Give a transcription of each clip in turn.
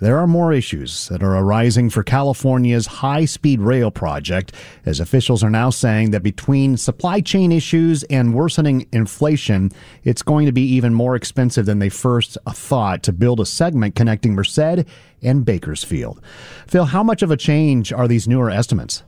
There are more issues that are arising for California's high speed rail project, as officials are now saying that between supply chain issues and worsening inflation, it's going to be even more expensive than they first thought to build a segment connecting Merced and Bakersfield. Phil, how much of a change are these newer estimates?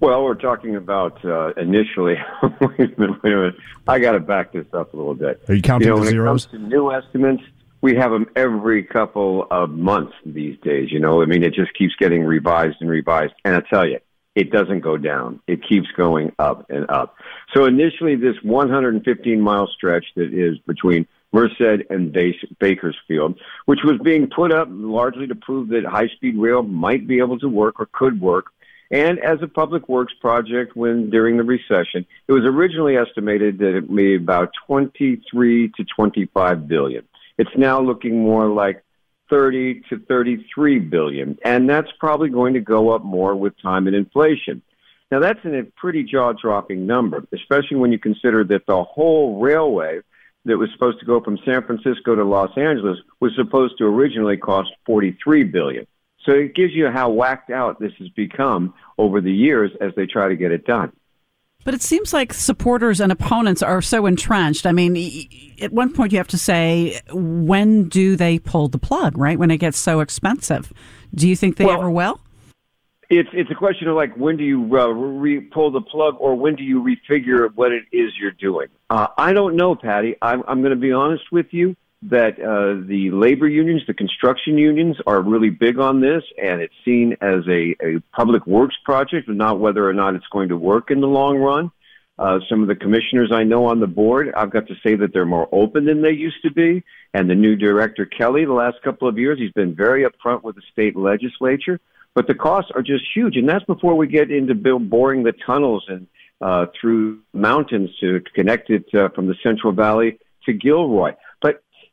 Well, we're talking about uh, initially. wait a minute, wait a minute. I got to back this up a little bit. Are you counting you know, the when zeros? it comes to new estimates, we have them every couple of months these days. You know, I mean, it just keeps getting revised and revised. And I tell you, it doesn't go down. It keeps going up and up. So initially, this 115 mile stretch that is between Merced and Bakersfield, which was being put up largely to prove that high speed rail might be able to work or could work. And as a public works project when during the recession, it was originally estimated that it made about 23 to 25 billion. It's now looking more like 30 to 33 billion. And that's probably going to go up more with time and inflation. Now that's a pretty jaw dropping number, especially when you consider that the whole railway that was supposed to go from San Francisco to Los Angeles was supposed to originally cost 43 billion. So it gives you how whacked out this has become over the years as they try to get it done. But it seems like supporters and opponents are so entrenched. I mean, at one point you have to say, when do they pull the plug, right? When it gets so expensive. Do you think they Well- ever will? It's it's a question of like when do you uh, re- pull the plug or when do you refigure what it is you're doing. Uh, I don't know, Patty. I'm I'm going to be honest with you that uh, the labor unions, the construction unions, are really big on this, and it's seen as a, a public works project, and not whether or not it's going to work in the long run. Uh, some of the commissioners I know on the board, I've got to say that they're more open than they used to be. And the new director, Kelly, the last couple of years, he's been very upfront with the state legislature. But the costs are just huge. And that's before we get into build, boring the tunnels and uh, through mountains to connect it uh, from the Central Valley to Gilroy.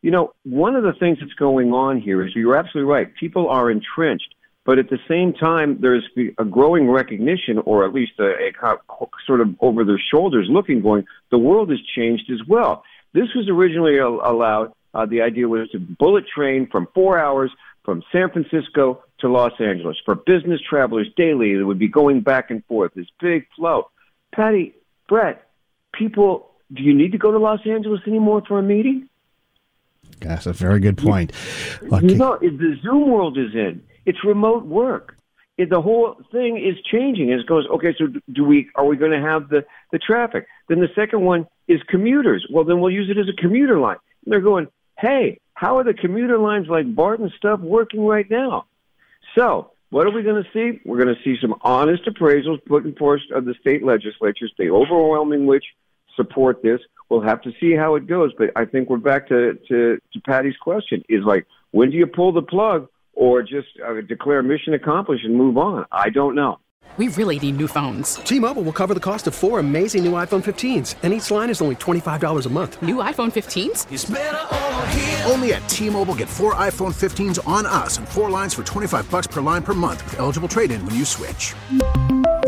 You know, one of the things that's going on here is you're absolutely right. People are entrenched. But at the same time, there's a growing recognition, or at least a, a sort of over their shoulders looking, going, the world has changed as well. This was originally al- allowed, uh, the idea was to bullet train from four hours from San Francisco to Los Angeles for business travelers daily that would be going back and forth, this big flow. Patty, Brett, people, do you need to go to Los Angeles anymore for a meeting? That's a very good point. You know, the Zoom world is in. It's remote work. It, the whole thing is changing. It goes, okay, so do we, are we going to have the, the traffic? Then the second one is commuters. Well, then we'll use it as a commuter line. And they're going, hey, how are the commuter lines like Barton stuff working right now? So, what are we going to see? We're going to see some honest appraisals put in force of the state legislatures, the overwhelming which support this. We'll have to see how it goes. But I think we're back to, to, to Patty's question is like, when do you pull the plug or just uh, declare mission accomplished and move on? I don't know. We really need new phones. T-Mobile will cover the cost of four amazing new iPhone 15s, and each line is only $25 a month. New iPhone 15s? Only at T-Mobile get four iPhone 15s on us and four lines for 25 bucks per line per month with eligible trade-in when you switch.